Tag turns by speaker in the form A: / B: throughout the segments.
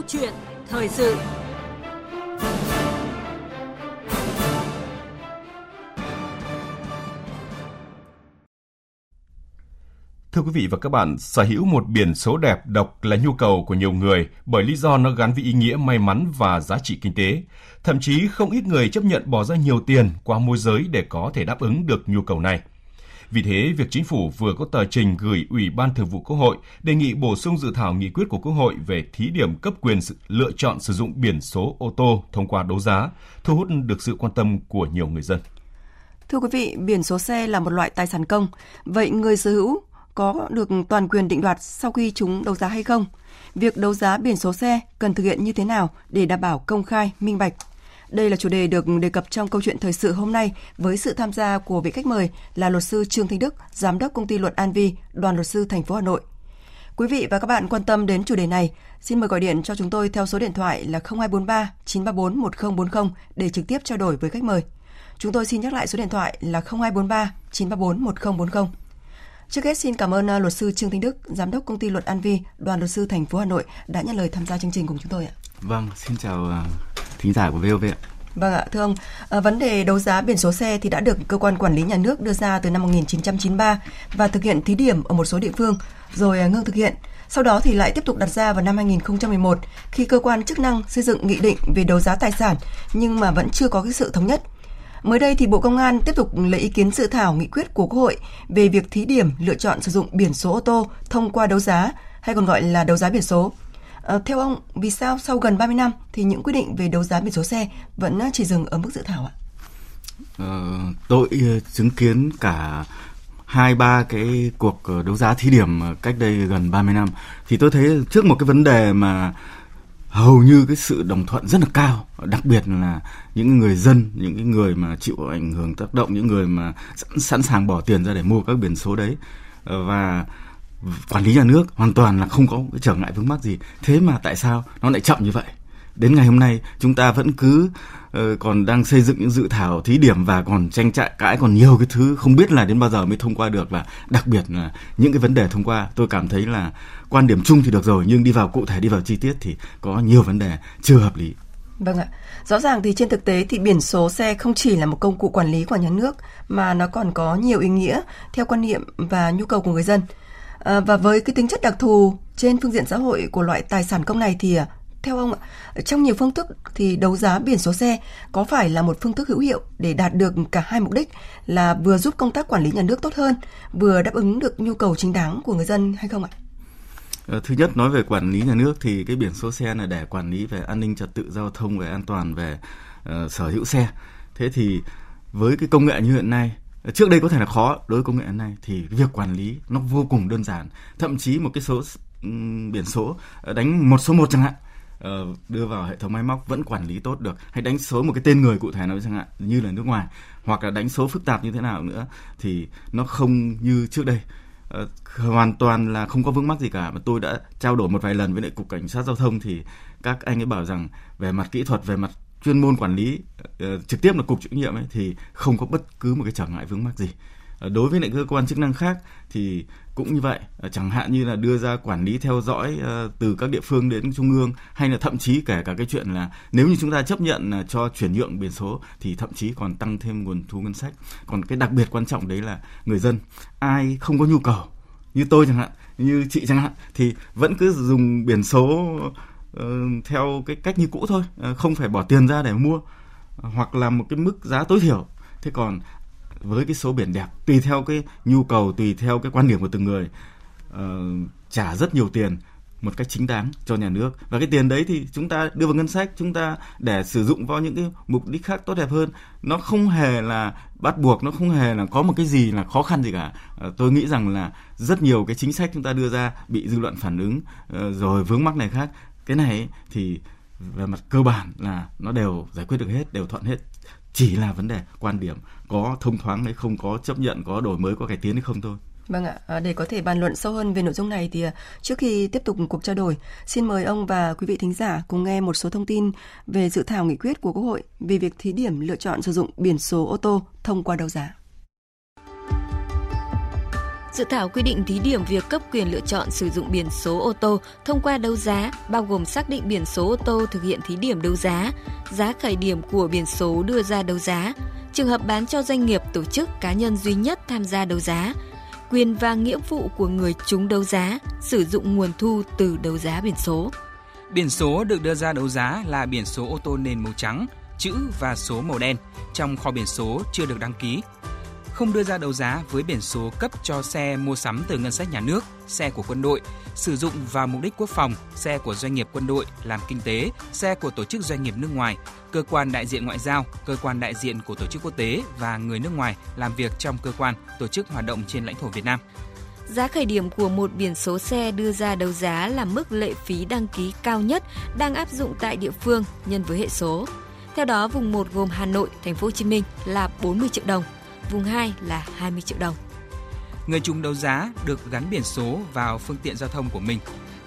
A: Câu chuyện thời sự Thưa quý vị và các bạn, sở hữu một biển số đẹp độc là nhu cầu của nhiều người bởi lý do nó gắn với ý nghĩa may mắn và giá trị kinh tế. Thậm chí không ít người chấp nhận bỏ ra nhiều tiền qua môi giới để có thể đáp ứng được nhu cầu này. Vì thế, việc chính phủ vừa có tờ trình gửi Ủy ban Thường vụ Quốc hội đề nghị bổ sung dự thảo nghị quyết của Quốc hội về thí điểm cấp quyền lựa chọn sử dụng biển số ô tô thông qua đấu giá, thu hút được sự quan tâm của nhiều người dân.
B: Thưa quý vị, biển số xe là một loại tài sản công. Vậy người sở hữu có được toàn quyền định đoạt sau khi chúng đấu giá hay không? Việc đấu giá biển số xe cần thực hiện như thế nào để đảm bảo công khai, minh bạch? Đây là chủ đề được đề cập trong câu chuyện thời sự hôm nay với sự tham gia của vị khách mời là luật sư Trương Thanh Đức, giám đốc công ty luật An Vi, đoàn luật sư thành phố Hà Nội. Quý vị và các bạn quan tâm đến chủ đề này, xin mời gọi điện cho chúng tôi theo số điện thoại là 0243 934 1040 để trực tiếp trao đổi với khách mời. Chúng tôi xin nhắc lại số điện thoại là 0243 934 1040. Trước hết xin cảm ơn à, luật sư Trương Thanh Đức, giám đốc công ty luật An Vi, đoàn luật sư thành phố Hà Nội đã nhận lời tham gia chương trình cùng chúng tôi ạ.
C: Vâng, xin chào à, thính giả của VOV ạ.
B: Vâng ạ, thưa ông, à, vấn đề đấu giá biển số xe thì đã được cơ quan quản lý nhà nước đưa ra từ năm 1993 và thực hiện thí điểm ở một số địa phương, rồi à, ngưng thực hiện. Sau đó thì lại tiếp tục đặt ra vào năm 2011 khi cơ quan chức năng xây dựng nghị định về đấu giá tài sản nhưng mà vẫn chưa có cái sự thống nhất. Mới đây thì Bộ Công an tiếp tục lấy ý kiến dự thảo nghị quyết của Quốc hội về việc thí điểm lựa chọn sử dụng biển số ô tô thông qua đấu giá hay còn gọi là đấu giá biển số. À, theo ông, vì sao sau gần 30 năm thì những quy định về đấu giá biển số xe vẫn chỉ dừng ở mức dự thảo ạ?
C: Ờ, tôi ờ, chứng kiến cả hai ba cái cuộc ờ, đấu giá thí điểm cách đây gần 30 năm thì tôi thấy trước một cái vấn đề mà hầu như cái sự đồng thuận rất là cao đặc biệt là những người dân những cái người mà chịu ảnh hưởng tác động những người mà sẵn, sẵn sàng bỏ tiền ra để mua các biển số đấy và quản lý nhà nước hoàn toàn là không có cái trở ngại vướng mắc gì thế mà tại sao nó lại chậm như vậy đến ngày hôm nay chúng ta vẫn cứ uh, còn đang xây dựng những dự thảo thí điểm và còn tranh cãi cãi còn nhiều cái thứ không biết là đến bao giờ mới thông qua được và đặc biệt là những cái vấn đề thông qua tôi cảm thấy là quan điểm chung thì được rồi nhưng đi vào cụ thể đi vào chi tiết thì có nhiều vấn đề chưa hợp lý
B: Vâng ạ. Rõ ràng thì trên thực tế thì biển số xe không chỉ là một công cụ quản lý của nhà nước mà nó còn có nhiều ý nghĩa theo quan niệm và nhu cầu của người dân. À, và với cái tính chất đặc thù trên phương diện xã hội của loại tài sản công này thì à, theo ông ạ, trong nhiều phương thức thì đấu giá biển số xe có phải là một phương thức hữu hiệu để đạt được cả hai mục đích là vừa giúp công tác quản lý nhà nước tốt hơn, vừa đáp ứng được nhu cầu chính đáng của người dân hay không ạ?
C: Ờ, thứ nhất nói về quản lý nhà nước thì cái biển số xe là để quản lý về an ninh trật tự giao thông về an toàn về uh, sở hữu xe. Thế thì với cái công nghệ như hiện nay trước đây có thể là khó đối với công nghệ này thì việc quản lý nó vô cùng đơn giản. Thậm chí một cái số biển số ờ, đánh một số một chẳng hạn ờ, đưa vào hệ thống máy móc vẫn quản lý tốt được. Hay đánh số một cái tên người cụ thể nào chẳng hạn, như là nước ngoài. Hoặc là đánh số phức tạp như thế nào nữa thì nó không như trước đây. Ờ, hoàn toàn là không có vướng mắc gì cả. Mà tôi đã trao đổi một vài lần với lại cục cảnh sát giao thông thì các anh ấy bảo rằng về mặt kỹ thuật, về mặt chuyên môn quản lý uh, trực tiếp là cục chịu nhiệm ấy thì không có bất cứ một cái trở ngại vướng mắc gì. Uh, đối với lại cơ quan chức năng khác thì cũng như vậy uh, chẳng hạn như là đưa ra quản lý theo dõi uh, từ các địa phương đến trung ương hay là thậm chí kể cả cái chuyện là nếu như chúng ta chấp nhận uh, cho chuyển nhượng biển số thì thậm chí còn tăng thêm nguồn thu ngân sách. Còn cái đặc biệt quan trọng đấy là người dân ai không có nhu cầu như tôi chẳng hạn như chị chẳng hạn thì vẫn cứ dùng biển số uh, Ờ, theo cái cách như cũ thôi. Ờ, không phải bỏ tiền ra để mua ờ, hoặc là một cái mức giá tối thiểu. Thế còn với cái số biển đẹp tùy theo cái nhu cầu tùy theo cái quan điểm của từng người uh, trả rất nhiều tiền một cách chính đáng cho nhà nước. Và cái tiền đấy thì chúng ta đưa vào ngân sách chúng ta để sử dụng vào những cái mục đích khác tốt đẹp hơn. Nó không hề là bắt buộc nó không hề là có một cái gì là khó khăn gì cả. Tôi nghĩ rằng là rất nhiều cái chính sách chúng ta đưa ra bị dư luận phản ứng uh, rồi vướng mắc này khác cái này thì về mặt cơ bản là nó đều giải quyết được hết đều thuận hết. Chỉ là vấn đề quan điểm có thông thoáng hay không có chấp nhận có đổi mới có cải tiến hay không thôi.
B: Vâng ạ, à, để có thể bàn luận sâu hơn về nội dung này thì à, trước khi tiếp tục cuộc trao đổi, xin mời ông và quý vị thính giả cùng nghe một số thông tin về dự thảo nghị quyết của Quốc hội về việc thí điểm lựa chọn sử dụng biển số ô tô thông qua đấu giá.
D: Dự thảo quy định thí điểm việc cấp quyền lựa chọn sử dụng biển số ô tô thông qua đấu giá, bao gồm xác định biển số ô tô thực hiện thí điểm đấu giá, giá khởi điểm của biển số đưa ra đấu giá, trường hợp bán cho doanh nghiệp, tổ chức, cá nhân duy nhất tham gia đấu giá, quyền và nghĩa vụ của người chúng đấu giá, sử dụng nguồn thu từ đấu giá biển số.
E: Biển số được đưa ra đấu giá là biển số ô tô nền màu trắng, chữ và số màu đen trong kho biển số chưa được đăng ký. Không đưa ra đấu giá với biển số cấp cho xe mua sắm từ ngân sách nhà nước, xe của quân đội, sử dụng vào mục đích quốc phòng, xe của doanh nghiệp quân đội làm kinh tế, xe của tổ chức doanh nghiệp nước ngoài, cơ quan đại diện ngoại giao, cơ quan đại diện của tổ chức quốc tế và người nước ngoài làm việc trong cơ quan, tổ chức hoạt động trên lãnh thổ Việt Nam.
D: Giá khởi điểm của một biển số xe đưa ra đấu giá là mức lệ phí đăng ký cao nhất đang áp dụng tại địa phương nhân với hệ số. Theo đó, vùng 1 gồm Hà Nội, Thành phố Hồ Chí Minh là 40 triệu đồng, vùng 2 là 20 triệu đồng.
E: Người chúng đấu giá được gắn biển số vào phương tiện giao thông của mình.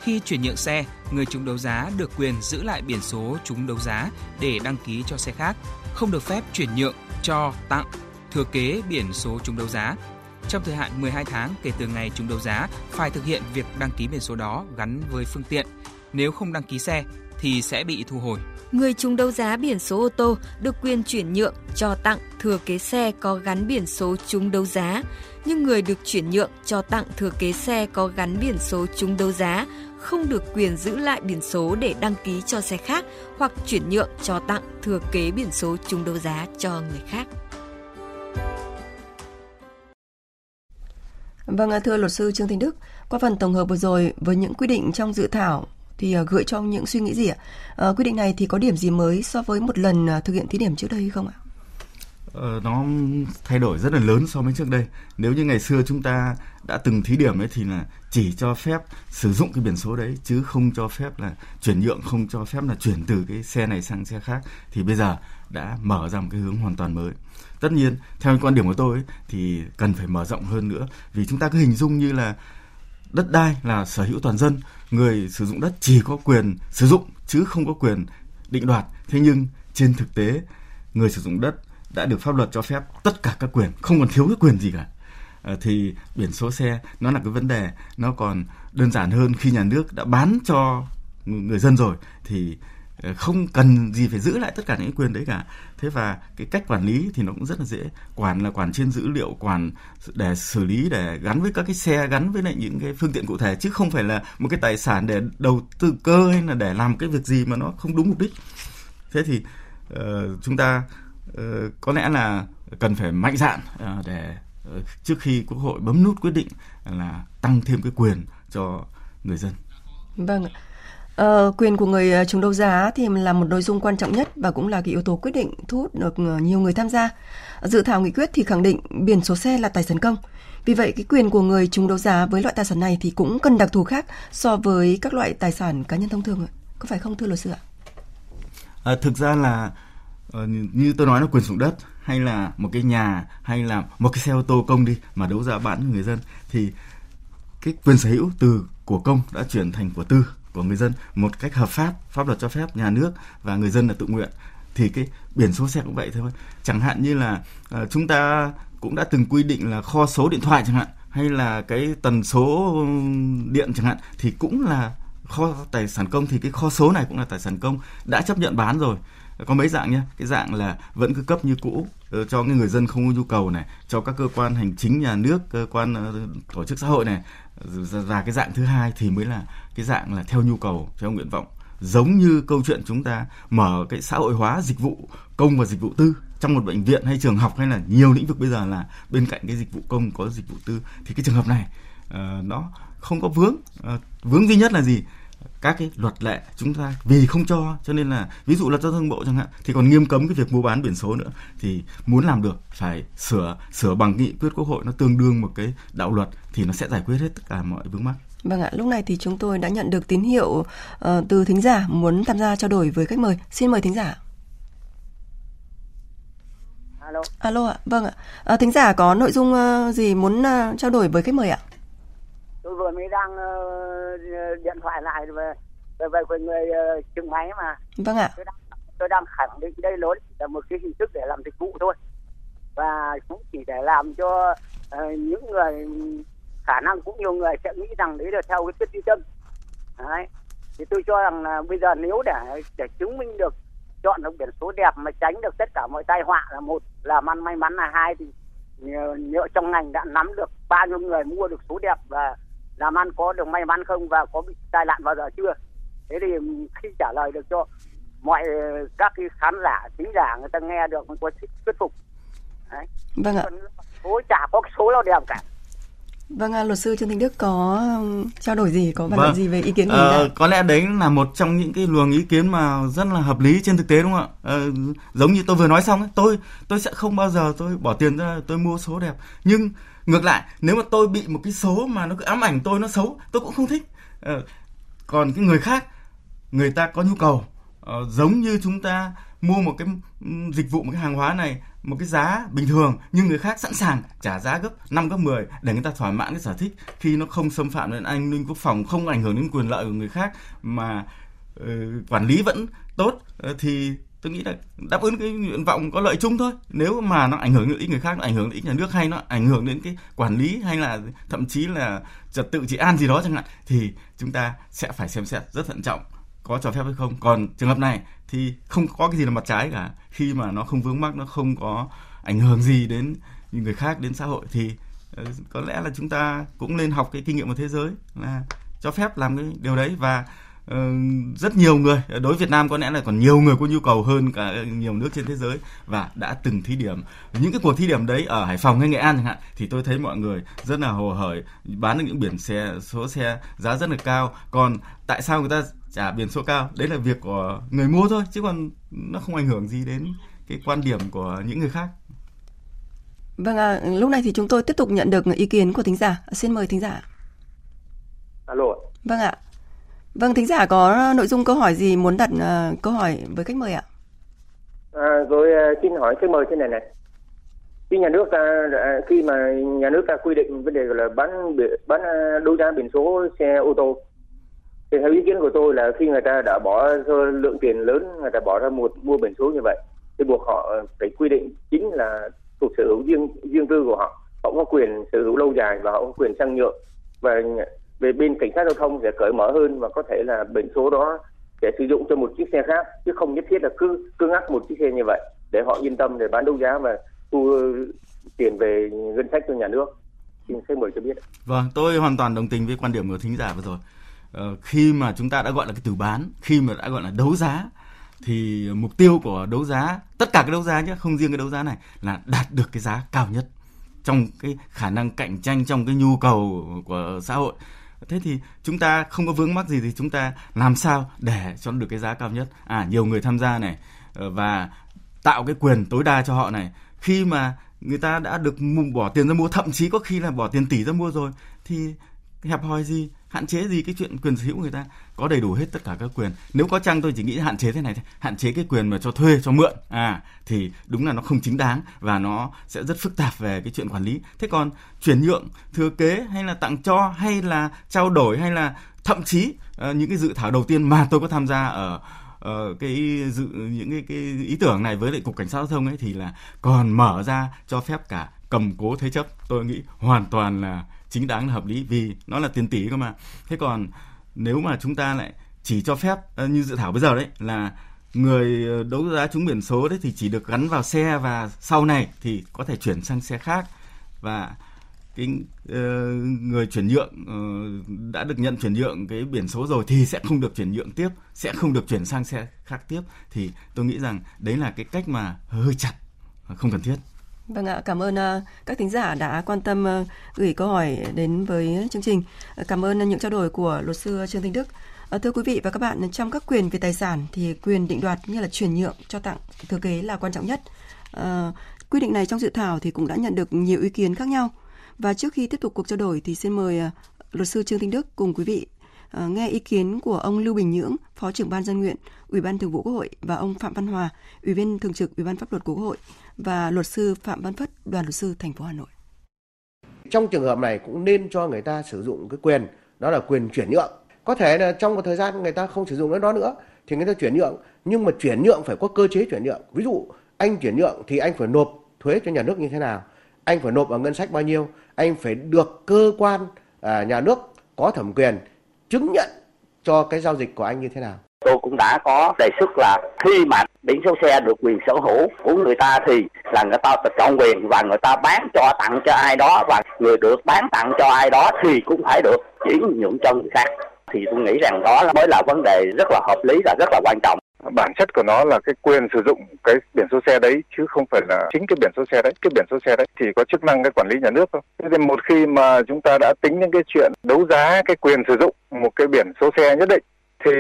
E: Khi chuyển nhượng xe, người chúng đấu giá được quyền giữ lại biển số chúng đấu giá để đăng ký cho xe khác, không được phép chuyển nhượng, cho, tặng, thừa kế biển số chúng đấu giá. Trong thời hạn 12 tháng kể từ ngày chúng đấu giá, phải thực hiện việc đăng ký biển số đó gắn với phương tiện. Nếu không đăng ký xe thì sẽ bị thu hồi
D: người trúng đấu giá biển số ô tô được quyền chuyển nhượng, cho tặng, thừa kế xe có gắn biển số trúng đấu giá, nhưng người được chuyển nhượng, cho tặng, thừa kế xe có gắn biển số trúng đấu giá không được quyền giữ lại biển số để đăng ký cho xe khác hoặc chuyển nhượng, cho tặng, thừa kế biển số trúng đấu giá cho người khác.
B: Vâng, thưa luật sư Trương Thanh Đức, qua phần tổng hợp vừa rồi với những quy định trong dự thảo thì gửi gợi cho những suy nghĩ gì ạ? Ờ, à, quy định này thì có điểm gì mới so với một lần ờ, thực hiện thí điểm trước đây không ạ?
C: Ờ, nó thay đổi rất là lớn so với trước đây. Nếu như ngày xưa chúng ta đã từng thí điểm ấy thì là chỉ cho phép sử dụng cái biển số đấy chứ không cho phép là chuyển nhượng, không cho phép là chuyển từ cái xe này sang xe khác thì bây giờ đã mở ra một cái hướng hoàn toàn mới. Tất nhiên, theo quan điểm của tôi ấy, thì cần phải mở rộng hơn nữa vì chúng ta cứ hình dung như là đất đai là sở hữu toàn dân, người sử dụng đất chỉ có quyền sử dụng chứ không có quyền định đoạt. Thế nhưng trên thực tế, người sử dụng đất đã được pháp luật cho phép tất cả các quyền, không còn thiếu cái quyền gì cả. Ờ, thì biển số xe, nó là cái vấn đề, nó còn đơn giản hơn khi nhà nước đã bán cho người dân rồi, thì không cần gì phải giữ lại tất cả những quyền đấy cả. Thế và cái cách quản lý thì nó cũng rất là dễ. Quản là quản trên dữ liệu quản để xử lý để gắn với các cái xe gắn với lại những cái phương tiện cụ thể chứ không phải là một cái tài sản để đầu tư cơ hay là để làm cái việc gì mà nó không đúng mục đích. Thế thì uh, chúng ta uh, có lẽ là cần phải mạnh dạn uh, để uh, trước khi quốc hội bấm nút quyết định là tăng thêm cái quyền cho người dân.
B: Vâng Ờ, quyền của người ờ, chúng trúng đấu giá thì là một nội dung quan trọng nhất và cũng là cái yếu tố quyết định thu hút được ờ, nhiều người tham gia. Dự thảo nghị quyết thì khẳng định biển số xe là tài sản công. Vì vậy cái quyền của người trúng đấu giá với loại tài sản này thì cũng cần đặc thù khác so với các loại tài sản cá nhân thông thường. Có phải không thưa luật sư ạ?
C: À, thực ra là ờ, như tôi nói là quyền sử dụng đất hay là một cái nhà hay là một cái xe ô tô công đi mà đấu giá bán cho người dân thì cái quyền sở hữu từ của công đã chuyển thành của tư của người dân một cách hợp pháp pháp luật cho phép nhà nước và người dân là tự nguyện thì cái biển số xe cũng vậy thôi. Chẳng hạn như là uh, chúng ta cũng đã từng quy định là kho số điện thoại chẳng hạn hay là cái tần số điện chẳng hạn thì cũng là kho tài sản công thì cái kho số này cũng là tài sản công đã chấp nhận bán rồi. Có mấy dạng nhé cái dạng là vẫn cứ cấp như cũ ờ, cho cái người dân không có nhu cầu này cho các cơ quan hành chính nhà nước cơ quan ờ, tổ chức xã hội này và cái dạng thứ hai thì mới là cái dạng là theo nhu cầu theo nguyện vọng. Giống như câu chuyện chúng ta mở cái xã hội hóa dịch vụ công và dịch vụ tư trong một bệnh viện hay trường học hay là nhiều lĩnh vực bây giờ là bên cạnh cái dịch vụ công có dịch vụ tư thì cái trường hợp này uh, nó không có vướng. Uh, vướng duy nhất là gì? Các cái luật lệ chúng ta vì không cho cho nên là ví dụ luật giao thông bộ chẳng hạn thì còn nghiêm cấm cái việc mua bán biển số nữa thì muốn làm được phải sửa sửa bằng nghị quyết quốc hội nó tương đương một cái đạo luật thì nó sẽ giải quyết hết tất cả mọi vướng mắc.
B: Vâng ạ, lúc này thì chúng tôi đã nhận được tín hiệu uh, từ thính giả muốn tham gia trao đổi với khách mời. Xin mời thính giả.
F: Alo.
B: Alo ạ, vâng ạ. À, thính giả có nội dung uh, gì muốn uh, trao đổi với khách mời ạ?
F: Tôi vừa mới đang uh, điện thoại lại về về, về người uh, trưng máy mà.
B: Vâng ạ.
F: Tôi đang, tôi đang khẳng định đây lớn là một cái hình thức để làm dịch vụ thôi. Và cũng chỉ để làm cho uh, những người khả năng cũng nhiều người sẽ nghĩ rằng đấy là theo cái thuyết duy tâm. Đấy. Thì tôi cho rằng là bây giờ nếu để để chứng minh được chọn được biển số đẹp mà tránh được tất cả mọi tai họa là một là ăn may mắn là hai thì nhớ trong ngành đã nắm được bao nhiêu người mua được số đẹp và làm ăn có được may mắn không và có bị tai nạn bao giờ chưa? Thế thì khi trả lời được cho mọi các cái khán giả chính giả người ta nghe được mới có thuyết phục.
B: Đấy. vâng ạ.
F: Số chả có số nào đẹp cả
B: Vâng, à, luật sư Trương Thanh Đức có trao đổi gì, có bàn luận vâng. gì về ý kiến của mình?
C: Ờ, có lẽ đấy là một trong những cái luồng ý kiến mà rất là hợp lý trên thực tế đúng không ạ? Ờ, giống như tôi vừa nói xong ấy, tôi tôi sẽ không bao giờ tôi bỏ tiền ra tôi mua số đẹp. Nhưng ngược lại, nếu mà tôi bị một cái số mà nó cứ ám ảnh tôi nó xấu, tôi cũng không thích. Ờ, còn cái người khác, người ta có nhu cầu uh, giống như chúng ta mua một cái dịch vụ một cái hàng hóa này một cái giá bình thường nhưng người khác sẵn sàng trả giá gấp 5 gấp 10 để người ta thỏa mãn cái sở thích khi nó không xâm phạm đến an ninh quốc phòng không ảnh hưởng đến quyền lợi của người khác mà uh, quản lý vẫn tốt uh, thì tôi nghĩ là đáp ứng cái nguyện vọng có lợi chung thôi. Nếu mà nó ảnh hưởng đến ích người khác nó ảnh hưởng đến ích nhà nước hay nó ảnh hưởng đến cái quản lý hay là thậm chí là trật tự trị an gì đó chẳng hạn thì chúng ta sẽ phải xem xét rất thận trọng có cho phép hay không. Còn trường hợp này thì không có cái gì là mặt trái cả. Khi mà nó không vướng mắc nó không có ảnh hưởng gì đến người khác đến xã hội thì ờ, có lẽ là chúng ta cũng nên học cái kinh nghiệm của thế giới là cho phép làm cái điều đấy. Và uh, rất nhiều người ờ, đối với Việt Nam có lẽ là còn nhiều người có nhu cầu hơn cả nhiều nước trên thế giới và đã từng thí điểm. Những cái cuộc thí điểm đấy ở Hải Phòng hay Nghệ An chẳng hạn thì tôi thấy mọi người rất là hồ hởi bán được những biển xe số xe giá rất là cao. Còn tại sao người ta trả biển số cao đấy là việc của người mua thôi chứ còn nó không ảnh hưởng gì đến cái quan điểm của những người khác
B: Vâng à, lúc này thì chúng tôi tiếp tục nhận được ý kiến của thính giả. Xin mời thính giả.
G: Alo.
B: Vâng ạ. Vâng, thính giả có nội dung câu hỏi gì muốn đặt uh, câu hỏi với khách mời ạ?
G: À, rồi uh, xin hỏi khách mời thế này này. Khi nhà nước ta khi mà nhà nước ta quy định vấn đề là bán bán đấu giá biển số xe ô tô thì theo ý kiến của tôi là khi người ta đã bỏ lượng tiền lớn, người ta bỏ ra một mua biển số như vậy, thì buộc họ phải quy định chính là thuộc sở hữu riêng riêng tư của họ. Họ có quyền sở hữu lâu dài và họ có quyền sang nhượng. Và về bên cảnh sát giao thông sẽ cởi mở hơn và có thể là biển số đó sẽ sử dụng cho một chiếc xe khác, chứ không nhất thiết là cứ cứ ngắt một chiếc xe như vậy để họ yên tâm để bán đấu giá và thu tiền về ngân sách cho nhà nước. Xin phép mời cho biết
C: vâng tôi hoàn toàn đồng tình với quan điểm của thính giả vừa rồi. Ờ, khi mà chúng ta đã gọi là cái từ bán, khi mà đã gọi là đấu giá, thì mục tiêu của đấu giá, tất cả cái đấu giá nhé không riêng cái đấu giá này, là đạt được cái giá cao nhất trong cái khả năng cạnh tranh, trong cái nhu cầu của xã hội. Thế thì chúng ta không có vướng mắc gì thì chúng ta làm sao để cho được cái giá cao nhất? À nhiều người tham gia này ờ, và tạo cái quyền tối đa cho họ này. Khi mà người ta đã được bỏ tiền ra mua, thậm chí có khi là bỏ tiền tỷ ra mua rồi, thì hẹp hòi gì? Hạn chế gì cái chuyện quyền sở hữu người ta? Có đầy đủ hết tất cả các quyền. Nếu có chăng tôi chỉ nghĩ hạn chế thế này hạn chế cái quyền mà cho thuê cho mượn. À thì đúng là nó không chính đáng và nó sẽ rất phức tạp về cái chuyện quản lý. Thế còn chuyển nhượng thừa kế hay là tặng cho hay là trao đổi hay là thậm chí uh, những cái dự thảo đầu tiên mà tôi có tham gia ở uh, cái dự những cái, cái ý tưởng này với lại cục cảnh sát giao thông ấy thì là còn mở ra cho phép cả cầm cố thế chấp. Tôi nghĩ hoàn toàn là chính đáng là hợp lý vì nó là tiền tỷ cơ mà. Thế còn nếu mà chúng ta lại chỉ cho phép ờ, như dự thảo bây giờ đấy là người ờ, đấu giá trúng biển số đấy thì chỉ được gắn vào xe và sau này thì có thể chuyển sang xe khác. Và cái uh, người chuyển nhượng uh, đã được nhận chuyển nhượng cái biển số rồi thì sẽ không được chuyển nhượng tiếp sẽ không được chuyển sang xe khác tiếp. Thì tôi nghĩ rằng đấy là cái cách mà hơi chặt không cần thiết.
B: Vâng ạ, cảm ơn ờ, các thính giả đã quan tâm ờ, gửi câu hỏi đến với chương trình. Ờ, cảm ơn những trao đổi của luật sư Trương Thanh Đức. Thưa quý vị và các bạn, trong các quyền về tài sản thì quyền định đoạt như là chuyển nhượng, cho tặng, thừa kế là quan trọng nhất. Quy định này trong dự thảo thì cũng đã nhận được nhiều ý kiến khác nhau. Và trước khi tiếp tục cuộc trao đổi thì xin mời luật sư Trương Thanh Đức cùng quý vị nghe ý kiến của ông Lưu Bình Nhưỡng, Phó trưởng ban dân nguyện, Ủy ban Thường vụ Quốc hội và ông Phạm Văn Hòa, Ủy viên thường trực Ủy ban pháp luật của Quốc hội và luật sư Phạm Văn Phất, đoàn luật sư thành phố Hà Nội.
H: Trong trường hợp này cũng nên cho người ta sử dụng cái quyền đó là quyền chuyển nhượng. Có thể là trong một thời gian người ta không sử dụng nó đó nữa thì người ta chuyển nhượng nhưng mà chuyển nhượng phải có cơ chế chuyển nhượng. Ví dụ anh chuyển nhượng thì anh phải nộp thuế cho nhà nước như thế nào? Anh phải nộp vào ngân sách bao nhiêu? anh phải được cơ quan à, nhà nước có thẩm quyền chứng nhận cho cái giao dịch của anh như thế nào
I: tôi cũng đã có đề xuất là khi mà biển số xe được quyền sở hữu của người ta thì là người ta trọn quyền và người ta bán cho tặng cho ai đó và người được bán tặng cho ai đó thì cũng phải được chuyển nhượng cho người khác. Thì tôi nghĩ rằng đó mới là vấn đề rất là hợp lý và rất là quan trọng.
J: Bản chất của nó là cái quyền sử dụng cái biển số xe đấy, chứ không phải là chính cái biển số xe đấy. Cái biển số xe đấy thì có chức năng cái quản lý nhà nước thôi. Thế thì một khi mà chúng ta đã tính những cái chuyện đấu giá cái quyền sử dụng một cái biển số xe nhất định, thì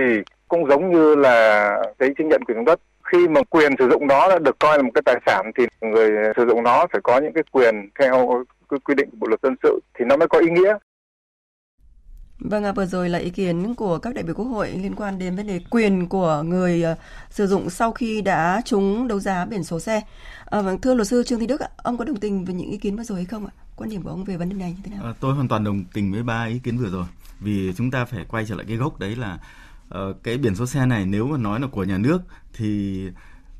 J: cũng giống như là giấy chứng nhận quyền sử dụng đất khi mà quyền sử dụng đã được coi là một cái tài sản thì người sử dụng nó phải có những cái quyền theo cái quy định của bộ luật dân sự thì nó mới có ý nghĩa
B: Vâng, à, vừa rồi là ý kiến của các đại biểu Quốc hội liên quan đến vấn đề quyền của người uh, sử dụng sau khi đã trúng đấu giá biển số xe. À, vâng, thưa luật sư Trương Thị Đức, ông có đồng tình với những ý kiến vừa rồi hay không ạ? Quan điểm của ông về vấn đề này như thế nào?
C: À, tôi hoàn toàn đồng tình với ba ý kiến vừa rồi. Vì chúng ta phải quay trở lại cái gốc đấy là Ờ, cái biển số xe này nếu mà nói là của nhà nước thì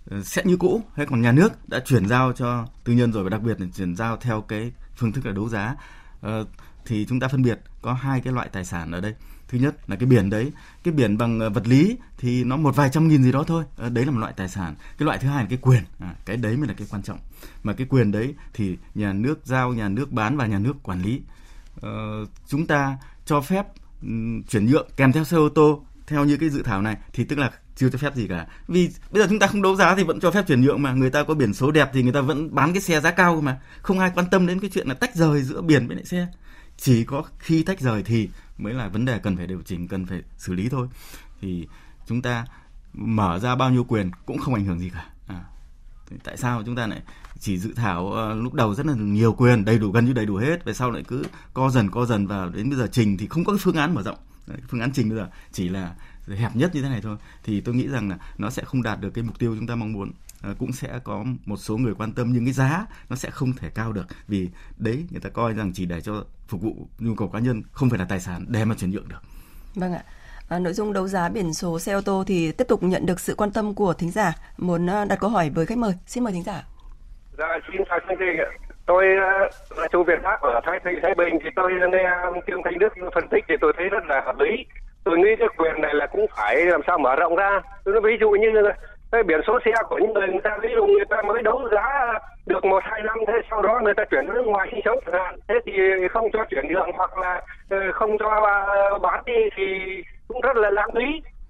C: ờ, sẽ như cũ. Hay còn nhà nước đã chuyển giao cho tư nhân rồi và đặc biệt là chuyển giao theo cái phương thức là đấu giá. Ờ, thì chúng ta phân biệt có hai cái loại tài sản ở đây. Thứ nhất là cái biển đấy. Cái biển bằng vật lý thì nó một vài trăm nghìn gì đó thôi. Đấy là một loại tài sản. Cái loại thứ hai là cái quyền. À, cái đấy mới là cái quan trọng. Mà cái quyền đấy thì nhà nước giao nhà nước bán và nhà nước quản lý. Ờ, chúng ta cho phép chuyển nhượng kèm theo xe ô tô theo như cái dự thảo này thì tức là chưa cho phép gì cả. Vì bây giờ chúng ta không đấu giá thì vẫn cho phép chuyển nhượng mà người ta có biển số đẹp thì người ta vẫn bán cái xe giá cao mà. Không ai quan tâm đến cái chuyện là tách rời giữa biển với lại xe. Chỉ có khi tách rời thì mới là vấn đề cần phải điều chỉnh cần phải xử lý thôi. Thì chúng ta mở ra bao nhiêu quyền cũng không ảnh hưởng gì cả. À, tại sao chúng ta lại chỉ dự thảo uh, lúc đầu rất là nhiều quyền đầy đủ gần như đầy đủ hết về sau lại cứ co dần co dần vào đến bây giờ trình thì không có cái phương án mở rộng phương án trình bây giờ chỉ là hẹp nhất như thế này thôi thì tôi nghĩ rằng là nó sẽ không đạt được cái mục tiêu chúng ta mong muốn Ờ, cũng sẽ có một số người quan tâm nhưng cái giá nó sẽ không thể cao được vì đấy người ta coi rằng chỉ để cho phục vụ nhu cầu cá nhân không phải là tài sản để mà chuyển nhượng được.
B: Vâng ạ. À, nội dung đấu giá biển số xe ô tô thì tiếp tục nhận được sự quan tâm của thính giả. Muốn ờ, đặt câu hỏi với khách mời. Xin mời thính giả.
K: Dạ, xin chào chương trình. Tôi ờ, là Chu Việt Pháp ở Thái thị Thái Bình thì tôi nghe Trương Thanh Đức phân tích thì tôi thấy rất là hợp lý. Tôi nghĩ cái quyền này là cũng phải làm sao mở rộng ra. Tôi nói ví dụ như cái biển số xe của những người người ta ví dụ người ta mới đấu giá được một hai năm thế sau đó người ta chuyển nước ngoài sinh sống chẳng hạn thế thì không cho chuyển nhượng hoặc là ờ, không cho ờ, bán đi thì cũng rất là lãng phí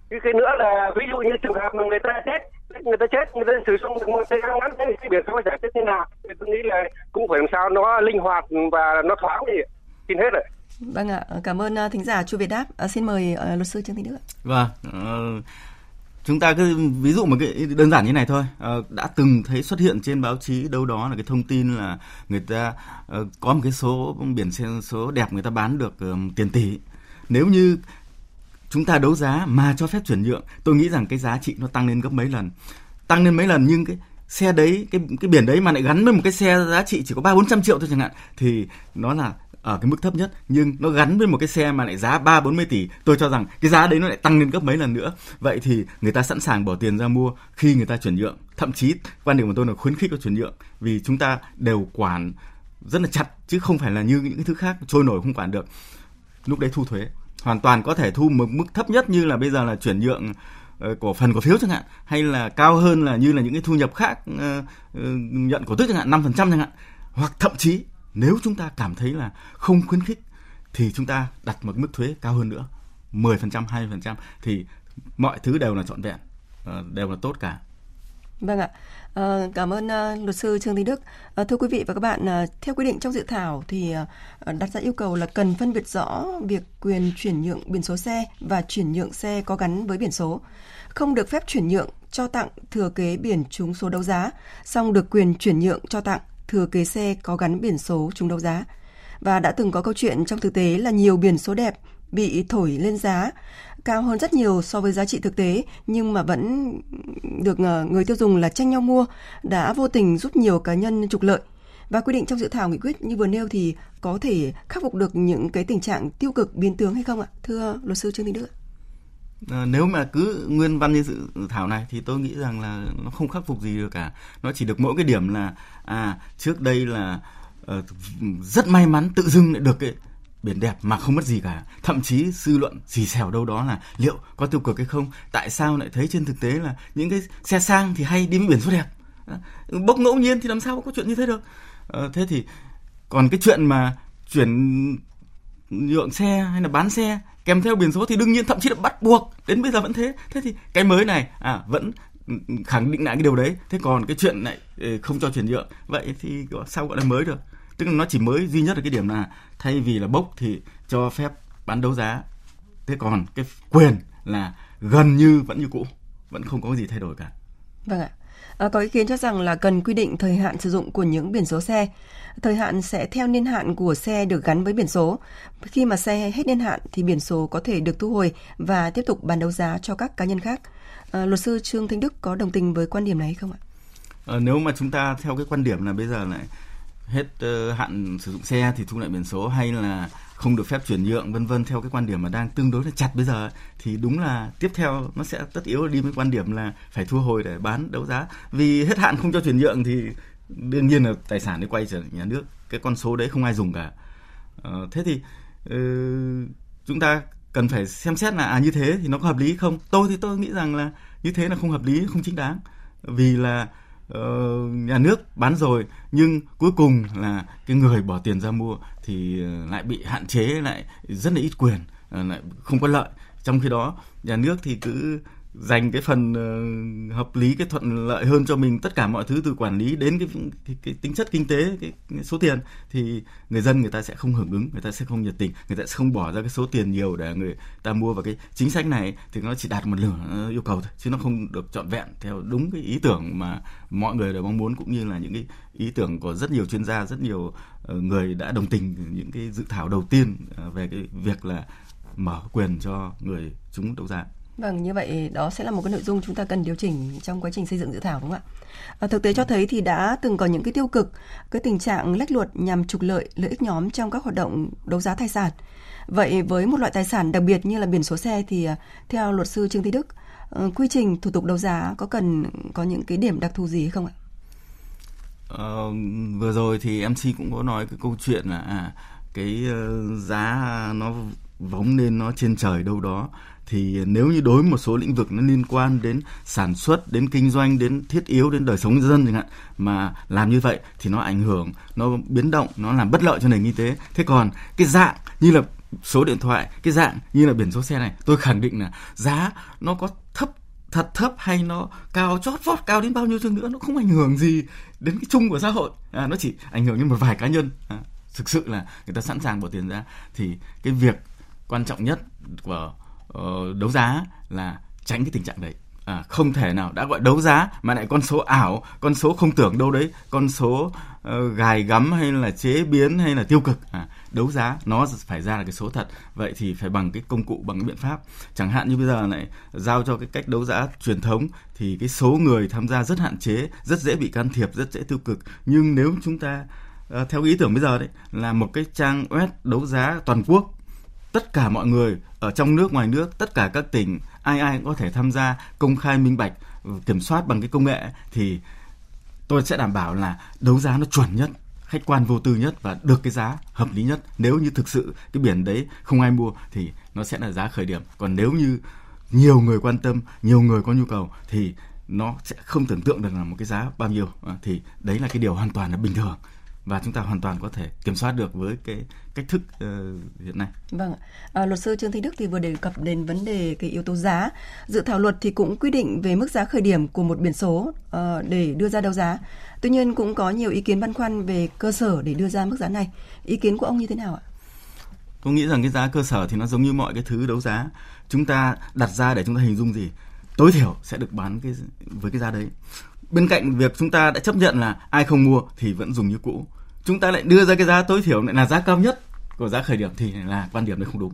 K: cái, cái nữa là ví dụ như trường hợp mà người ta chết người ta chết người ta sử dụng được một thời gian ngắn thế thì cái biển số giải quyết thế nào? Thì tôi nghĩ là cũng phải làm sao nó linh hoạt và nó thoáng thì xin hết rồi.
B: Vâng ạ cảm ơn ờ, thính giả chu việt đáp. À, xin mời uh, luật sư trương thị đức
C: vâng uh chúng ta cứ ví dụ một cái đơn giản như này thôi. Ờ, đã từng thấy xuất hiện trên báo chí đâu đó là cái thông tin là người ta ờ, có một cái số biển xe số đẹp người ta bán được ờ, tiền tỷ. Nếu như chúng ta đấu giá mà cho phép chuyển nhượng, tôi nghĩ rằng cái giá trị nó tăng lên gấp mấy lần. Tăng lên mấy lần nhưng cái xe đấy, cái cái biển đấy mà lại gắn với một cái xe giá trị chỉ có ba bốn trăm triệu thôi chẳng hạn, thì nó là ở cái mức thấp nhất. Nhưng nó gắn với một cái xe mà lại giá ba bốn mươi tỷ, tôi cho rằng cái giá đấy nó lại tăng lên gấp mấy lần nữa. Vậy thì người ta sẵn sàng bỏ tiền ra mua khi người ta chuyển nhượng. Thậm chí quan điểm của tôi là khuyến khích có chuyển nhượng, vì chúng ta đều quản rất là chặt, chứ không phải là như những cái thứ khác trôi nổi không quản được. Lúc đấy thu thuế hoàn toàn có thể thu một mức thấp nhất như là bây giờ là chuyển nhượng ờ, cổ phần cổ phiếu chẳng hạn hay là cao hơn là như là những cái thu nhập khác ờ, ờ, nhận cổ tức chẳng hạn năm phần trăm chẳng hạn hoặc thậm chí nếu chúng ta cảm thấy là không khuyến khích thì chúng ta đặt một mức thuế cao hơn nữa 10%, 20% thì mọi thứ đều là trọn vẹn, đều là tốt cả.
B: Vâng ạ. À, cảm ơn ờ, luật sư Trương Thị Đức. À, thưa quý vị và các bạn, theo quy định trong dự thảo thì đặt ra yêu cầu là cần phân biệt rõ việc quyền chuyển nhượng biển số xe và chuyển nhượng xe có gắn với biển số. Không được phép chuyển nhượng cho tặng thừa kế biển trúng số đấu giá, song được quyền chuyển nhượng cho tặng thừa kế xe có gắn biển số trúng đấu giá. Và đã từng có câu chuyện trong thực tế là nhiều biển số đẹp bị thổi lên giá cao hơn rất nhiều so với giá trị thực tế nhưng mà vẫn được ờ, người tiêu dùng là tranh nhau mua đã vô tình giúp nhiều cá nhân trục lợi. Và quy định trong dự thảo nghị quyết như vừa nêu thì có thể khắc phục được những cái tình trạng tiêu cực biến tướng hay không ạ? Thưa luật sư trương thị đức
C: À, nếu mà cứ nguyên văn như dự thảo này thì tôi nghĩ rằng là nó không khắc phục gì được cả. Nó chỉ được mỗi cái điểm là à trước đây là uh, rất may mắn tự dưng lại được cái biển đẹp mà không mất gì cả. Thậm chí dư luận xì xèo đâu đó là liệu có tiêu cực hay không? Tại sao lại thấy trên thực tế là những cái xe sang thì hay đi với biển số đẹp? Ờ, bốc ngẫu nhiên thì làm sao có chuyện như thế được? À, thế thì còn cái chuyện mà chuyển nhượng xe hay là bán xe kèm theo biển số thì đương nhiên thậm chí là bắt buộc đến bây giờ vẫn thế. Thế thì cái mới này à vẫn khẳng định lại cái điều đấy. Thế còn cái chuyện này ờ, không cho chuyển nhượng vậy thì sao gọi là mới được? Tức là nó chỉ mới duy nhất là cái điểm là thay vì là bốc thì cho phép bán đấu giá thế còn cái quyền là gần như vẫn như cũ vẫn không có gì thay đổi cả
B: vâng ạ À, có ý kiến cho rằng là cần quy định thời hạn sử dụng của những biển số xe. Thời hạn sẽ theo niên hạn của xe được gắn với biển số. Khi mà xe hết niên hạn thì biển số có thể được thu hồi và tiếp tục bán đấu giá cho các cá nhân khác. À, luật sư Trương Thanh Đức có đồng tình với quan điểm này không ạ?
C: À, nếu mà chúng ta theo cái quan điểm là bây giờ lại hết uh, hạn sử dụng xe thì thu lại biển số hay là không được phép chuyển nhượng vân vân theo cái quan điểm mà đang tương đối là chặt bây giờ thì đúng là tiếp theo nó sẽ tất yếu đi với quan điểm là phải thu hồi để bán đấu giá. Vì hết hạn không cho chuyển nhượng thì đương nhiên là tài sản đi quay trở nhà nước cái con số đấy không ai dùng cả. Ờ, thế thì ờ, chúng ta cần phải xem xét là à như thế thì nó có hợp lý không? Tôi thì tôi nghĩ rằng là như thế là không hợp lý không chính đáng. Vì là Ờ, nhà nước bán rồi nhưng cuối cùng là cái người bỏ tiền ra mua thì ờ, lại bị hạn chế lại rất là ít quyền uh, lại không có lợi. Trong khi đó nhà nước thì cứ dành cái phần uh, hợp lý cái thuận lợi hơn cho mình tất cả mọi thứ từ quản lý đến cái cái, cái tính chất kinh tế cái, cái số tiền thì người dân người ta sẽ không hưởng ứng người ta sẽ không nhiệt tình người ta sẽ không bỏ ra cái số tiền nhiều để người ta mua vào cái chính sách này thì nó chỉ đạt một nửa ờ, yêu cầu thôi chứ nó không được trọn vẹn theo đúng cái ý tưởng mà mọi người đều mong muốn cũng như là những cái ý tưởng của rất nhiều chuyên gia rất nhiều uh, người đã đồng tình những cái dự thảo đầu tiên uh, về cái việc là mở quyền cho người chúng đấu giá.
B: Vâng, như vậy đó sẽ là một cái nội dung chúng ta cần điều chỉnh trong quá trình xây dựng dự thảo đúng không ạ? À, thực tế cho thấy thì đã từng có những cái tiêu cực, cái tình trạng lách luật nhằm trục lợi lợi ích nhóm trong các hoạt động đấu giá tài sản. Vậy với một loại tài sản đặc biệt như là biển số xe thì à, theo luật sư Trương Thị Đức, ờ, quy trình thủ tục đấu giá có cần có những cái điểm đặc thù gì không ạ?
C: Ờ, vừa rồi thì MC cũng có nói cái câu chuyện là à, cái ờ, giá nó vóng lên nó trên trời đâu đó thì nếu như đối với một số lĩnh vực nó liên quan đến sản xuất đến kinh doanh đến thiết yếu đến đời sống dân chẳng hạn mà làm như vậy thì nó ảnh hưởng nó biến động nó làm bất lợi cho nền kinh tế. Thế còn cái dạng như là số điện thoại cái dạng như là biển số xe này tôi khẳng định là giá nó có thấp thật thấp hay nó cao chót vót cao đến bao nhiêu chừng nữa nó không ảnh hưởng gì đến cái chung của xã hội. À, nó chỉ ảnh hưởng đến một vài cá nhân. À, thực sự là người ta sẵn sàng bỏ tiền ra. Thì cái việc quan trọng nhất của uh, đấu giá là tránh cái tình trạng đấy. À, không thể nào đã gọi đấu giá mà lại con số ảo con số không tưởng đâu đấy con số uh, gài gắm hay là chế biến hay là tiêu cực. À, đấu giá nó phải ra là cái số thật vậy thì phải bằng cái công cụ bằng cái biện pháp. Chẳng hạn như bây giờ lại giao cho cái cách đấu giá truyền thống thì cái số người tham gia rất hạn chế rất dễ bị can thiệp rất dễ tiêu cực. Nhưng nếu chúng ta uh, theo ý tưởng bây giờ đấy là một cái trang web đấu giá toàn quốc tất cả mọi người ở trong nước ngoài nước tất cả các tỉnh ai ai cũng có thể tham gia công khai minh bạch kiểm soát bằng cái công nghệ thì tôi sẽ đảm bảo là đấu giá nó chuẩn nhất khách quan vô tư nhất và được cái giá hợp lý nhất. Nếu như thực sự cái biển đấy không ai mua thì nó sẽ là giá khởi điểm. Còn nếu như nhiều người quan tâm nhiều người có nhu cầu thì nó sẽ không tưởng tượng được là một cái giá bao nhiêu. À, thì đấy là cái điều hoàn toàn là bình thường và chúng ta hoàn toàn có thể kiểm soát được với cái cách thức uh, hiện nay.
B: Vâng, à, luật sư Trương Thị Đức thì vừa đề cập đến vấn đề cái yếu tố giá. Dự thảo luật thì cũng quy định về mức giá khởi điểm của một biển số uh, để đưa ra đấu giá. Tuy nhiên cũng có nhiều ý kiến băn khoăn về cơ sở để đưa ra mức giá này. Ý kiến của ông như thế nào ạ?
C: Tôi nghĩ rằng cái giá cơ sở thì nó giống như mọi cái thứ đấu giá. Chúng ta đặt ra để chúng ta hình dung gì? Tối thiểu sẽ được bán cái với cái giá đấy bên cạnh việc chúng ta đã chấp nhận là ai không mua thì vẫn dùng như cũ. Chúng ta lại đưa ra cái giá tối thiểu lại là giá cao nhất của giá khởi điểm thì là quan điểm đấy không đúng.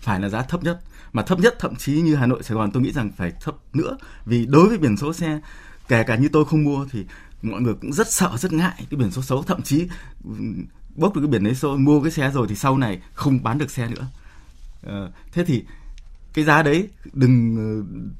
C: Phải là giá thấp nhất. Mà thấp nhất thậm chí như Hà Nội, Sài Gòn tôi nghĩ rằng phải thấp nữa. Vì đối với biển số xe, kể cả như tôi không mua thì mọi người cũng rất sợ, rất ngại cái biển số xấu. Thậm chí ừ, bốc được cái biển đấy xô, mua cái xe rồi thì sau này không bán được xe nữa. Ờ, thế thì cái giá đấy đừng ờ,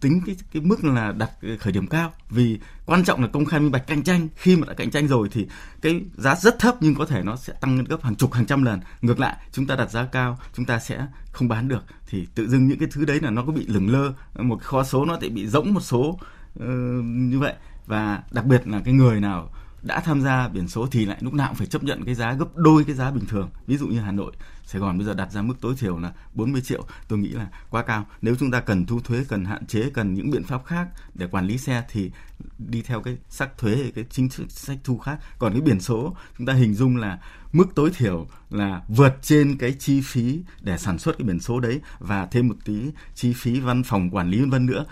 C: tính cái cái mức là đặt khởi điểm cao. Vì quan trọng là công khai minh bạch cạnh tranh. Khi mà đã cạnh tranh rồi thì cái giá rất thấp nhưng có thể nó sẽ tăng lên gấp hàng chục hàng trăm lần. Ngược lại chúng ta đặt giá cao chúng ta sẽ không bán được. Thì tự dưng những cái thứ đấy là nó có bị lửng lơ. Một cái kho số nó sẽ bị rỗng một số uh, như vậy. Và đặc biệt là cái người nào đã tham gia biển số thì lại lúc nào cũng phải chấp nhận cái giá gấp đôi cái giá bình thường. Ví dụ như Hà Nội, Sài Gòn bây giờ đặt ra mức tối thiểu là 40 triệu. Tôi nghĩ là quá cao. Nếu chúng ta cần thu thuế, cần hạn chế, cần những biện pháp khác để quản lý xe thì đi theo cái sắc thuế, cái chính sách thu khác. Còn cái biển số, chúng ta hình dung là mức tối thiểu là vượt trên cái chi phí để sản xuất cái biển số đấy và thêm một tí chi phí văn phòng quản lý vân vân nữa.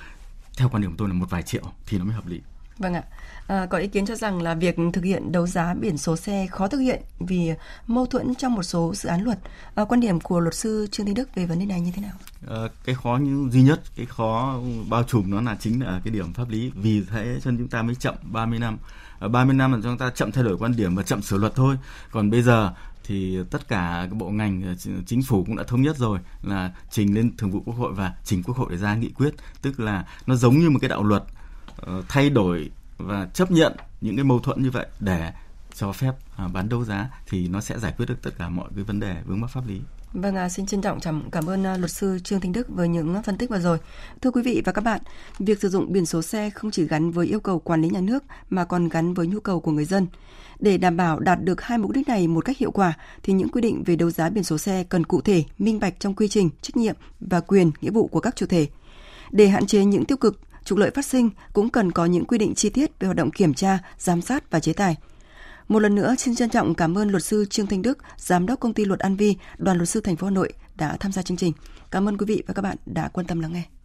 C: Theo quan điểm của tôi là một vài triệu thì nó mới hợp lý.
B: Vâng ạ. À, có ý kiến cho rằng là việc thực hiện đấu giá biển số xe khó thực hiện vì mâu thuẫn trong một số dự án luật. À, quan điểm của luật sư Trương Thế Đức về vấn đề này như thế nào?
C: À, cái khó như duy nhất, cái khó bao trùm nó là chính là cái điểm pháp lý. Vì thế cho nên chúng ta mới chậm 30 năm. À, 30 năm là chúng ta chậm thay đổi quan điểm và chậm sửa luật thôi. Còn bây giờ thì tất cả các bộ ngành ờ, chính phủ cũng đã thống nhất rồi là trình lên thường vụ quốc hội và trình quốc hội để ra nghị quyết tức là nó giống như một cái đạo luật ờ, thay đổi và chấp nhận những cái mâu thuẫn như vậy để cho phép à, bán đấu giá thì nó sẽ giải quyết được tất cả mọi cái vấn đề vướng mắc pháp lý.
B: Vâng, à, xin trân trọng cảm, cảm ơn à, luật sư Trương Thanh Đức với những phân tích vừa rồi. Thưa quý vị và các bạn, việc sử dụng biển số xe không chỉ gắn với yêu cầu quản lý nhà nước mà còn gắn với nhu cầu của người dân. Để đảm bảo đạt được hai mục đích này một cách hiệu quả thì những quy định về đấu giá biển số xe cần cụ thể, minh bạch trong quy trình, trách nhiệm và quyền, nghĩa vụ của các chủ thể. Để hạn chế những tiêu cực, trục lợi phát sinh cũng cần có những quy định chi tiết về hoạt động kiểm tra, giám sát và chế tài. Một lần nữa xin trân trọng cảm ơn luật sư Trương Thanh Đức, giám đốc công ty Luật An Vi, đoàn luật sư thành phố Hà Nội đã tham gia chương trình. Cảm ơn quý vị và các bạn đã quan tâm lắng nghe.